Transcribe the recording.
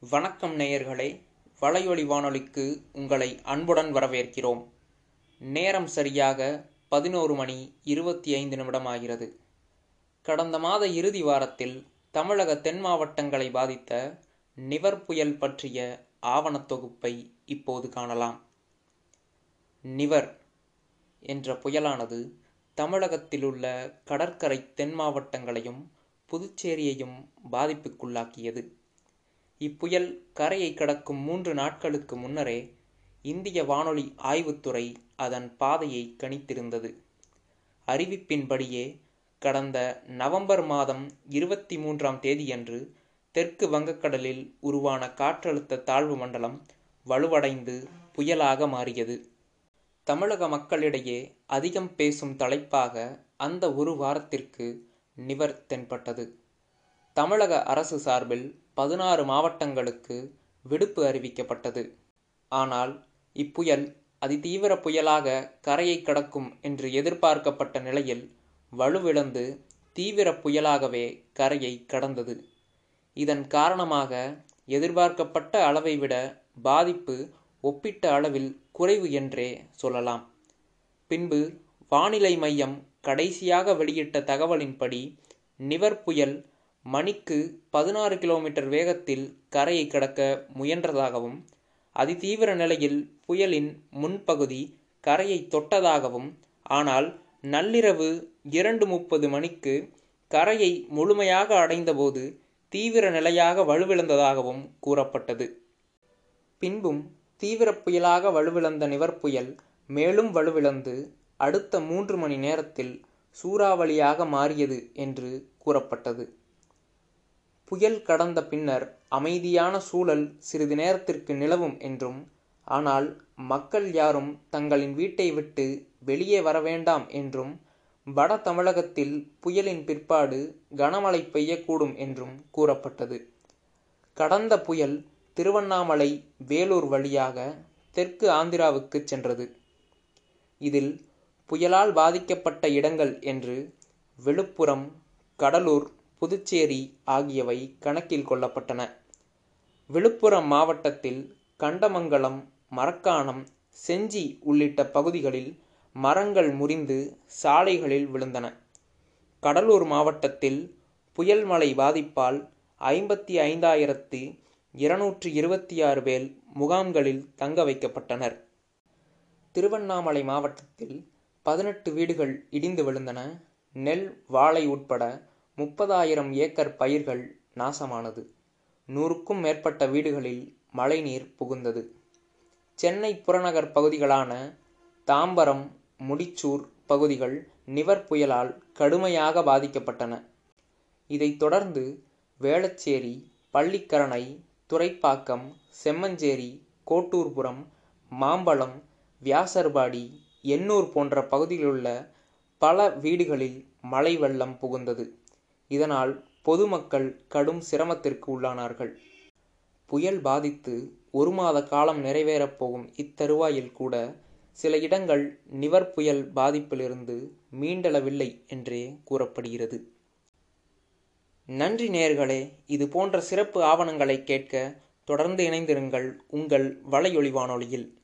வணக்கம் நேயர்களே வலையொலி வானொலிக்கு உங்களை அன்புடன் வரவேற்கிறோம். நேரம் சரியாக பதினோரு மணி இருபத்தி ஐந்து நிமிடம் ஆகிறது கடந்த மாத இறுதி வாரத்தில் தமிழக தென் மாவட்டங்களை பாதித்த நிவர் புயல் பற்றிய ஆவணத் தொகுப்பை இப்போது காணலாம். நிவர் என்ற புயலானது தமிழகத்திலுள்ள கடற்கரை தென் மாவட்டங்களையும் புதுச்சேரியையும் பாதிப்புக்குள்ளாக்கியது. இப்புயல் கரையை கடக்கும் மூன்று நாட்களுக்கு முன்னரே இந்திய வானொலி ஆய்வுத்துறை அதன் பாதையை கணித்திருந்தது. அறிவிப்பின்படியே கடந்த நவம்பர் மாதம் இருபத்தி மூன்றாம் தேதியன்று தெற்கு வங்கக்கடலில் உருவான காற்றழுத்த தாழ்வு மண்டலம் வலுவடைந்து புயலாக மாறியது. தமிழக மக்களிடையே அதிகம் பேசும் தலைப்பாக அந்த ஒரு வாரத்திற்கு நிவர் தென்பட்டது. தமிழக அரசு சார்பில் பதினாறு மாவட்டங்களுக்கு விடுப்பு அறிவிக்கப்பட்டது. ஆனால் இப்புயல் அதிதீவிர புயலாக கரையை கடக்கும் என்று எதிர்பார்க்கப்பட்ட நிலையில் வலுவிழந்து தீவிர புயலாகவே கரையை கடந்தது. இதன் காரணமாக எதிர்பார்க்கப்பட்ட அளவை விட பாதிப்பு ஒப்பிட்ட அளவில் குறைவு என்றே சொல்லலாம். பின்பு வானிலை மையம் கடைசியாக வெளியிட்ட தகவலின்படி நிவர் புயல் மணிக்கு பதினாறு கிலோமீட்டர் வேகத்தில் கரையை கடக்க முயன்றதாகவும் அதிதீவிர நிலையில் புயலின் முன்பகுதி கரையை தொட்டதாகவும் ஆனால் நள்ளிரவு இரண்டு முப்பது மணிக்கு கரையை முழுமையாக அடைந்தபோது தீவிர நிலையாக வலுவிழந்ததாகவும் கூறப்பட்டது. பின்பும் தீவிர புயலாக வலுவிழந்த நிவர் புயல் மேலும் வலுவிழந்து அடுத்த மூன்று மணி நேரத்தில் சூறாவளியாக மாறியது என்று கூறப்பட்டது. புயல் கடந்த பின்னர் அமைதியான சூழல் சிறிது நேரத்திற்கு நிலவும் என்றும் ஆனால் மக்கள் யாரும் தங்களின் வீட்டை விட்டு வெளியே வர வேண்டாம் என்றும் வட தமிழகத்தில் புயலின் பிற்பாடு கனமழை பெய்யக்கூடும் என்றும் கூறப்பட்டது. கடந்த புயல் திருவண்ணாமலை வேலூர் வழியாக தெற்கு ஆந்திராவுக்கு சென்றது. இதில் புயலால் பாதிக்கப்பட்ட இடங்கள் என்று விழுப்புரம் கடலூர் புதுச்சேரி ஆகியவை கணக்கில் கொள்ளப்பட்டன. விழுப்புரம் மாவட்டத்தில் கண்டமங்கலம் மரக்காணம் செஞ்சி உள்ளிட்ட பகுதிகளில் மரங்கள் முறிந்து சாலைகளில் விழுந்தன. கடலூர் மாவட்டத்தில் புயல் மழை பாதிப்பால் ஐம்பத்தி ஐந்தாயிரத்தி இருநூற்றி இருபத்தி ஆறு பேர் முகாம்களில் தங்க வைக்கப்பட்டனர். திருவண்ணாமலை மாவட்டத்தில் பதினெட்டு வீடுகள் இடிந்து விழுந்தன. நெல் வாழை உட்பட முப்பதாயிரம் ஏக்கர் பயிர்கள் நாசமானது. நூறுக்கும் மேற்பட்ட வீடுகளில் மழைநீர் புகுந்தது. சென்னை புறநகர் பகுதிகளான தாம்பரம் முடிச்சூர் பகுதிகள் நிவர் புயலால் கடுமையாக பாதிக்கப்பட்டன. இதைத் தொடர்ந்து வேளச்சேரி பள்ளிக்கரணை துறைப்பாக்கம் செம்மஞ்சேரி கோட்டூர்புரம் மாம்பழம் வியாசர்பாடி எண்ணூர் போன்ற பகுதியிலுள்ள பல வீடுகளில் மழை வெள்ளம் புகுந்தது. இதனால் பொதுமக்கள் கடும் சிரமத்திற்கு உள்ளானார்கள். புயல் பாதித்து ஒரு மாத காலம் நிறைவேறப் போகும் இத்தருவாயில் கூட சில இடங்கள் நிவர் புயல் பாதிப்பிலிருந்து மீண்டளவில்லை என்றே கூறப்படுகிறது. நன்றி நேர்களே இது போன்ற சிறப்பு ஆவணங்களை கேட்க தொடர்ந்து இணைந்திருங்கள் உங்கள் வலையொலி வானொலியில்.